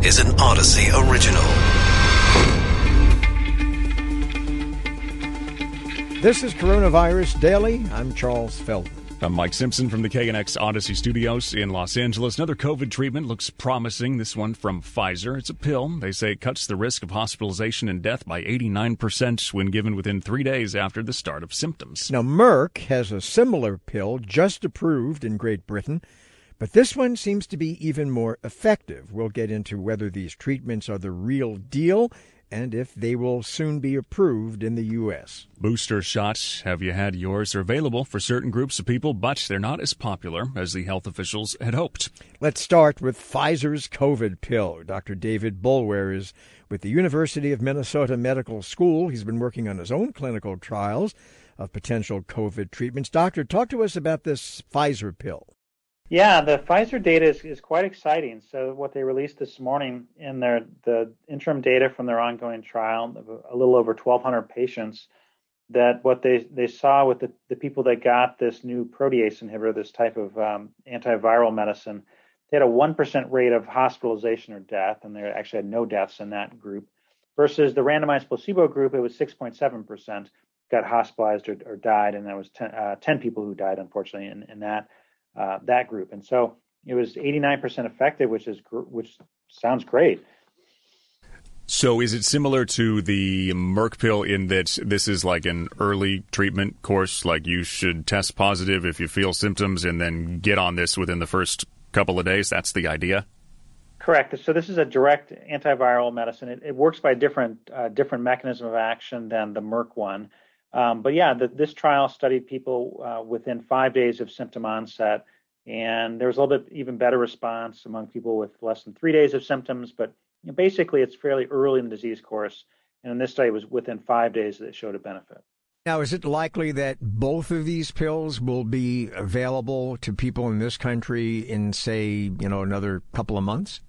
This is an Audacy original. This is Coronavirus Daily. I'm Charles Feldman. I'm Mike Simpson from the KNX Audacy Studios in Los Angeles. Another COVID treatment looks promising. This one from Pfizer. It's a pill. They say it cuts the risk of hospitalization and death by 89% when given within three days after the start of symptoms. Now, Merck has a similar pill just approved in Great Britain, but this one seems to be even more effective. We'll get into whether these treatments are the real deal and if they will soon be approved in the U.S. Booster shots, have you had yours, are available for certain groups of people, but they're not as popular as the health officials had hoped. Let's start with Pfizer's COVID pill. Dr. David Boulware is with the University of Minnesota Medical School. He's been working on his own clinical trials of potential COVID treatments. Doctor, talk to us about this Pfizer pill. Yeah, the Pfizer data is, is quite exciting. So what they released this morning in their the interim data from their ongoing trial, a little over 1,200 patients, that what they, they saw with the, the people that got this new protease inhibitor, this type of um, antiviral medicine, they had a 1% rate of hospitalization or death, and they actually had no deaths in that group. Versus the randomized placebo group, it was 6.7% got hospitalized or, or died, and there was 10, uh, 10 people who died, unfortunately, in, in that uh, that group. And so it was 89% effective, which is which sounds great. So is it similar to the Merck pill in that this is like an early treatment course? Like you should test positive if you feel symptoms and then get on this within the first couple of days. That's the idea. Correct. So this is a direct antiviral medicine. It, it works by a different uh, different mechanism of action than the Merck one. Um, but yeah, the, this trial studied people uh, within five days of symptom onset, and there was a little bit even better response among people with less than three days of symptoms. But you know, basically, it's fairly early in the disease course, and in this study, it was within five days that it showed a benefit. Now, is it likely that both of these pills will be available to people in this country in, say, you know, another couple of months?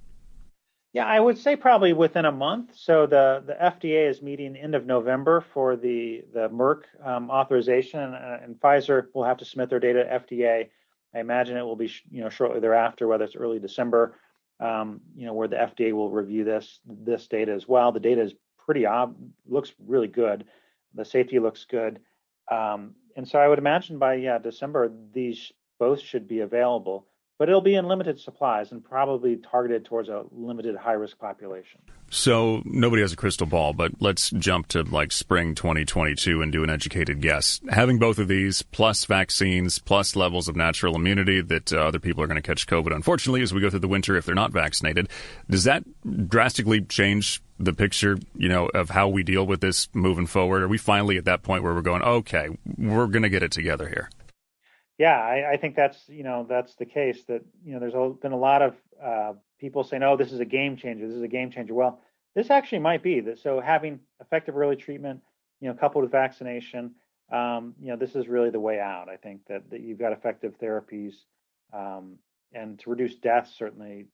Yeah, I would say probably within a month. So the, the FDA is meeting end of November for the the Merck um, authorization, and, uh, and, Pfizer will have to submit their data to FDA. I imagine it will be you know shortly thereafter, whether it's early December, um, you know, where the FDA will review this this data as well. The data is pretty ob looks really good. The safety looks good, um, and so I would imagine by yeah December these both should be available but it'll be in limited supplies and probably targeted towards a limited high risk population. So nobody has a crystal ball, but let's jump to like spring 2022 and do an educated guess. Having both of these plus vaccines plus levels of natural immunity that uh, other people are going to catch COVID, unfortunately, as we go through the winter if they're not vaccinated, does that drastically change the picture, you know, of how we deal with this moving forward? Are we finally at that point where we're going, okay, we're going to get it together here? Yeah, I, I, think that's you know that's the case. That you know there's a, been a lot of uh, people saying, "Oh, this is a game changer. This is a game changer." Well, this actually might be that. So having effective early treatment, you know, coupled with vaccination, um, you know, this is really the way out. I think that that you've got effective therapies, um, and to reduce deaths, certainly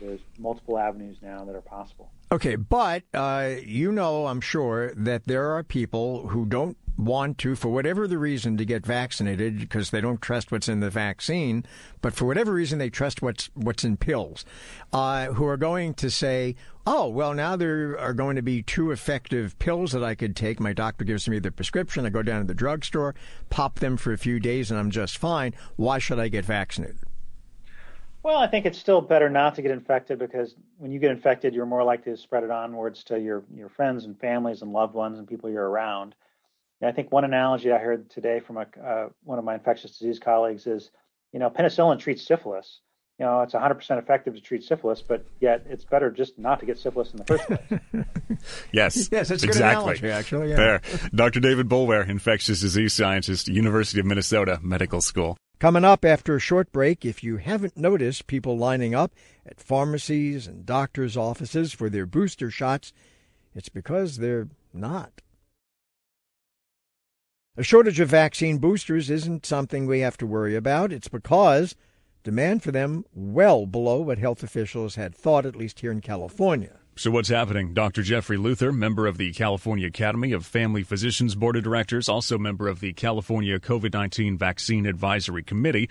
there's multiple avenues now that are possible. Okay, but uh, you know, I'm sure that there are people who don't want to, for whatever the reason, to get vaccinated because they don't trust what's in the vaccine, but for whatever reason they trust what's what's in pills, uh, who are going to say, "Oh, well, now there are going to be two effective pills that I could take. My doctor gives me the prescription. I go down to the drugstore, pop them for a few days, and I'm just fine. Why should I get vaccinated?" Well, I think it's still better not to get infected because when you get infected, you're more likely to spread it onwards to your your friends and families and loved ones and people you're around. I think one analogy I heard today from a, uh, one of my infectious disease colleagues is, you know, penicillin treats syphilis. You know, it's 100% effective to treat syphilis, but yet it's better just not to get syphilis in the first place. yes, yes, that's exactly. Analogy, actually. Yeah. There, Dr. David Boulware, infectious disease scientist, University of Minnesota Medical School. Coming up after a short break, if you haven't noticed people lining up at pharmacies and doctors' offices for their booster shots, it's because they're not. A shortage of vaccine boosters isn't something we have to worry about. It's because demand for them well below what health officials had thought, at least here in California. So, what's happening? Dr. Jeffrey Luther, member of the California Academy of Family Physicians Board of Directors, also member of the California COVID 19 Vaccine Advisory Committee.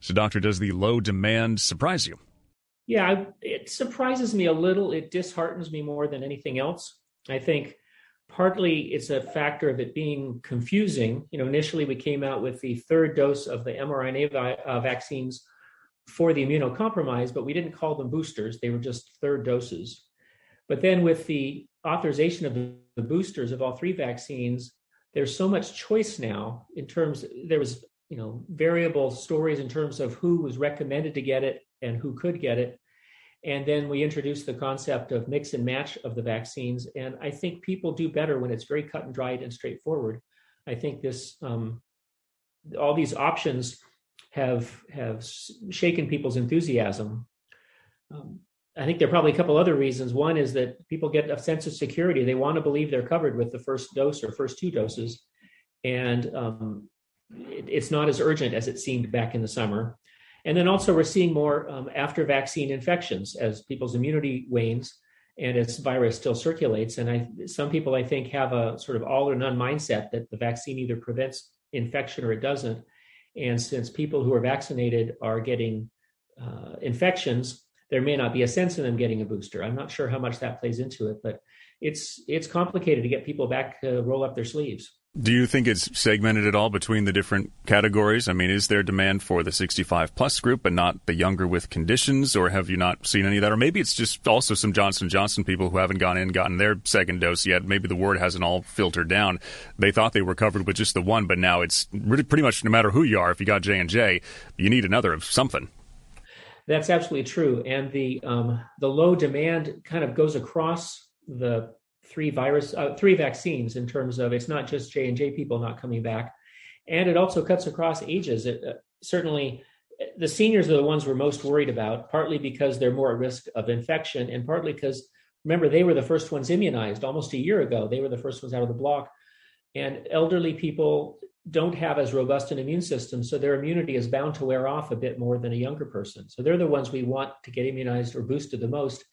So, Doctor, does the low demand surprise you? Yeah, it surprises me a little. It disheartens me more than anything else. I think partly it's a factor of it being confusing. You know, initially we came out with the third dose of the mRNA vi- uh, vaccines for the immunocompromised, but we didn't call them boosters. They were just third doses. But then with the authorization of the, the boosters of all three vaccines, there's so much choice now in terms there was you know variable stories in terms of who was recommended to get it and who could get it and then we introduced the concept of mix and match of the vaccines. And I think people do better when it's very cut and dried and straightforward. I think this, um, all these options have have shaken people's enthusiasm. Um, I think there are probably a couple other reasons. One is that people get a sense of security; they want to believe they're covered with the first dose or first two doses, and um, it, it's not as urgent as it seemed back in the summer. And then also, we're seeing more um, after vaccine infections as people's immunity wanes and its virus still circulates. And I, some people, I think, have a sort of all or none mindset that the vaccine either prevents infection or it doesn't. And since people who are vaccinated are getting uh, infections, there may not be a sense in them getting a booster. I'm not sure how much that plays into it, but it's it's complicated to get people back to roll up their sleeves. Do you think it's segmented at all between the different categories? I mean, is there demand for the 65 plus group, but not the younger with conditions, or have you not seen any of that? Or maybe it's just also some Johnson Johnson people who haven't gone in gotten their second dose yet. Maybe the word hasn't all filtered down. They thought they were covered with just the one, but now it's really pretty much no matter who you are. If you got J and J, you need another of something. That's absolutely true, and the um, the low demand kind of goes across the three virus, uh, three vaccines in terms of it's not just J and J people not coming back, and it also cuts across ages. It, uh, certainly, the seniors are the ones we're most worried about, partly because they're more at risk of infection, and partly because remember they were the first ones immunized almost a year ago. They were the first ones out of the block, and elderly people don't have as robust an immune system, so their immunity is bound to wear off a bit more than a younger person. So they're the ones we want to get immunized or boosted the most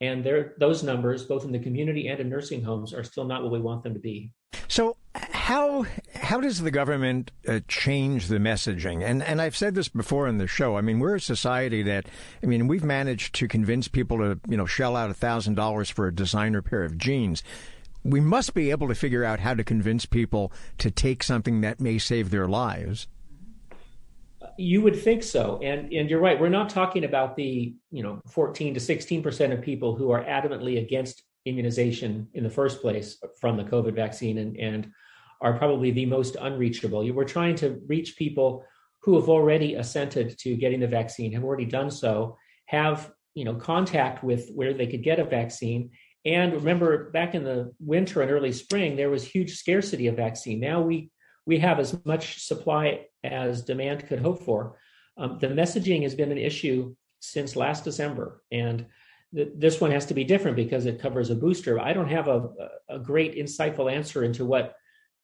and those numbers, both in the community and in nursing homes, are still not what we want them to be. So, how how does the government uh, change the messaging? And and I've said this before in the show. I mean, we're a society that I mean, we've managed to convince people to you know shell out thousand dollars for a designer pair of jeans. We must be able to figure out how to convince people to take something that may save their lives. You would think so, and and you're right. We're not talking about the you know 14 to 16 percent of people who are adamantly against immunization in the first place from the COVID vaccine, and and are probably the most unreachable. We're trying to reach people who have already assented to getting the vaccine, have already done so, have you know contact with where they could get a vaccine. And remember, back in the winter and early spring, there was huge scarcity of vaccine. Now we we have as much supply as demand could hope for. Um, the messaging has been an issue since last December, and th- this one has to be different because it covers a booster. I don't have a, a great insightful answer into what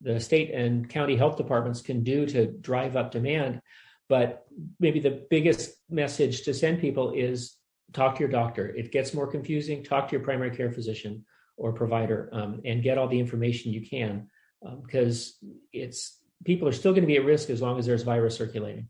the state and county health departments can do to drive up demand. But maybe the biggest message to send people is talk to your doctor. It gets more confusing. Talk to your primary care physician or provider um, and get all the information you can because um, it's people are still going to be at risk as long as there's virus circulating.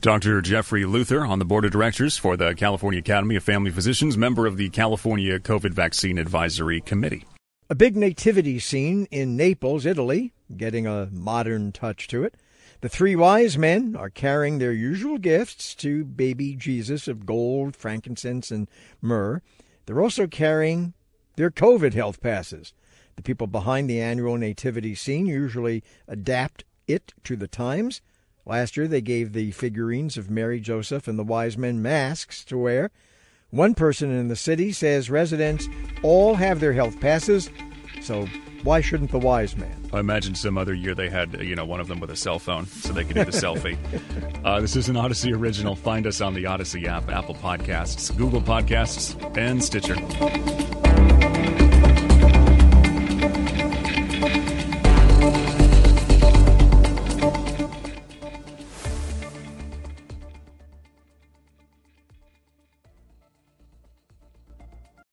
Dr. Jeffrey Luther on the board of directors for the California Academy of Family Physicians, member of the California COVID Vaccine Advisory Committee. A big nativity scene in Naples, Italy, getting a modern touch to it. The three wise men are carrying their usual gifts to baby Jesus of gold, frankincense, and myrrh. They're also carrying their COVID health passes. The people behind the annual nativity scene usually adapt it to the times. Last year, they gave the figurines of Mary, Joseph, and the wise men masks to wear. One person in the city says residents all have their health passes, so why shouldn't the wise man? I imagine some other year they had, you know, one of them with a cell phone so they could do the selfie. Uh, this is an Audacy original. Find us on the Audacy app, Apple Podcasts, Google Podcasts, and Stitcher.